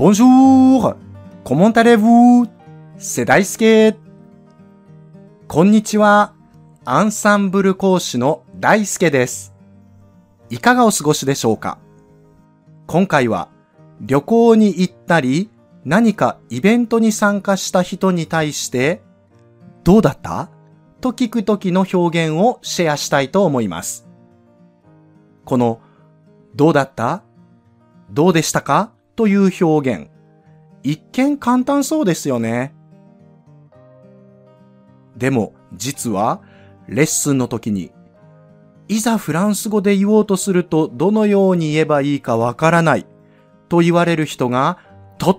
Bonjour! Comment allez-vous? C'est Daisuke! こんにちは。アンサンブル講師の大輔です。いかがお過ごしでしょうか今回は旅行に行ったり何かイベントに参加した人に対してどうだったと聞く時の表現をシェアしたいと思います。このどうだったどうでしたかという表現。一見簡単そうですよね。でも実はレッスンの時にいざフランス語で言おうとするとどのように言えばいいかわからないと言われる人がとっ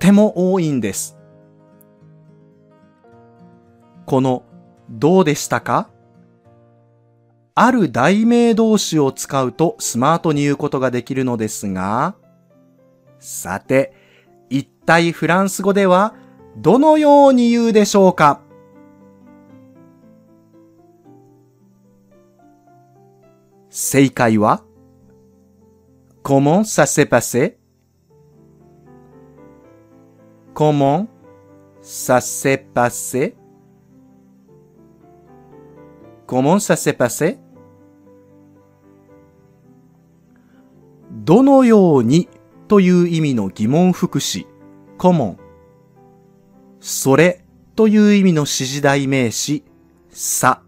ても多いんです。このどうでしたか？ある題名動詞を使うとスマートに言うことができるのですが、さて、一体フランス語ではどのように言うでしょうか正解は Comment ça s'est passé? Comment ça s'est passé? Comment ça s'est passé? どのようにという意味の疑問副詞、comment。それという意味の指示代名詞、さ。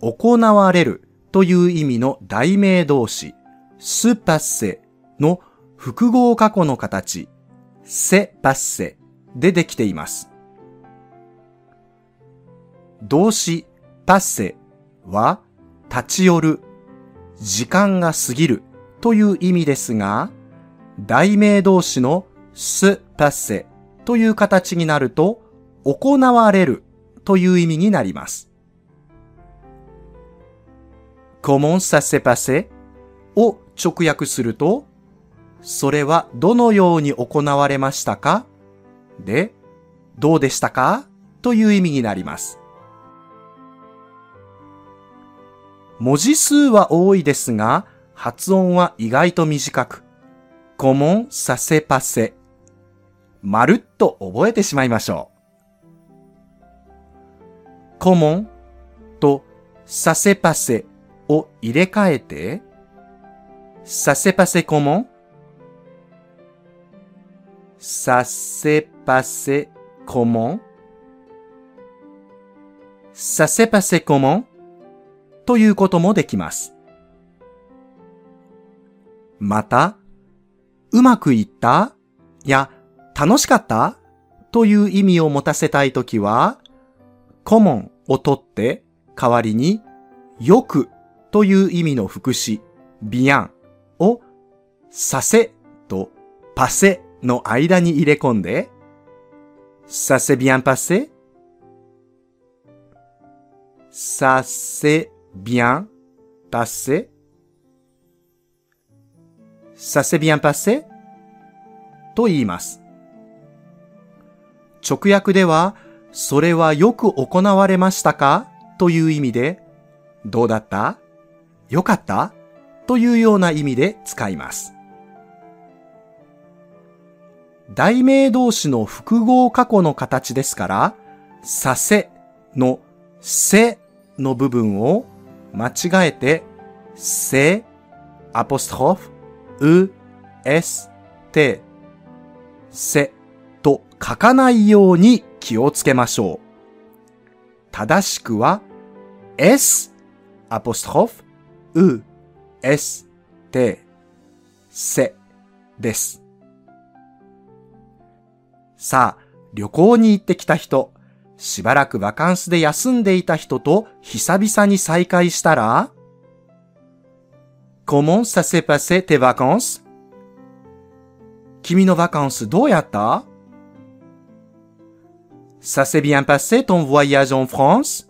行われるという意味の代名動詞、スパッセの複合過去の形、セパッセでできています。動詞パッセは立ち寄る、時間が過ぎるという意味ですが、代名動詞のスパセという形になると行われるという意味になります。Comment ça s'est passé? を直訳すると、それはどのように行われましたか？で、どうでしたか？という意味になります。文字数は多いですが、発音は意外と短く、コモンサセパセ。まるっと覚えてしまいましょう。コモンとサセパセを入れ替えて、サセパセコモンサセパセコモンサセパセコモンということもできます。また、うまくいった？や、楽しかった？という意味を持たせたいときは、コモンを取って代わりに、よくという意味の副詞、ビアンをさせとパセの間に入れ込んで、ça s'est bien passé? ça s'est bien passé? Ça s'est bien passé? と言います。直訳では、それはよく行われましたか？という意味で、どうだった？よかった？というような意味で使います。題名動詞の複合過去の形ですから、させのせの部分を間違えて、せ、アポストロフ、う、s、て、せと書かないように気をつけましょう。正しくは、s、アポストロフ、う、s、て、せです。さあ、旅行に行ってきた人、しばらくバカンスで休んでいた人と久々に再会したら、Comment ça s'est passé tes vacances? 君のバカンスどうやった Ça s'est bien passé ton voyage en France?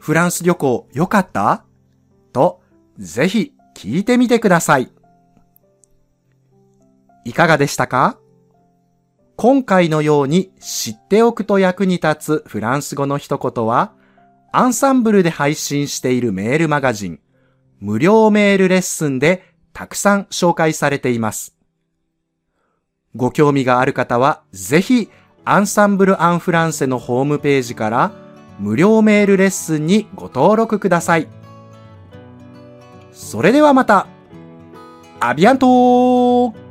フランス旅行良かったと、ぜひ聞いてみてください。いかがでしたか今回のように知っておくと役に立つフランス語の一言は、アンサンブルで配信しているメールマガジン、無料メールレッスンでたくさん紹介されています。ご興味がある方は、ぜひ、アンサンブル・アン・フランセのホームページから、無料メールレッスンにご登録ください。それではまた、アビアントー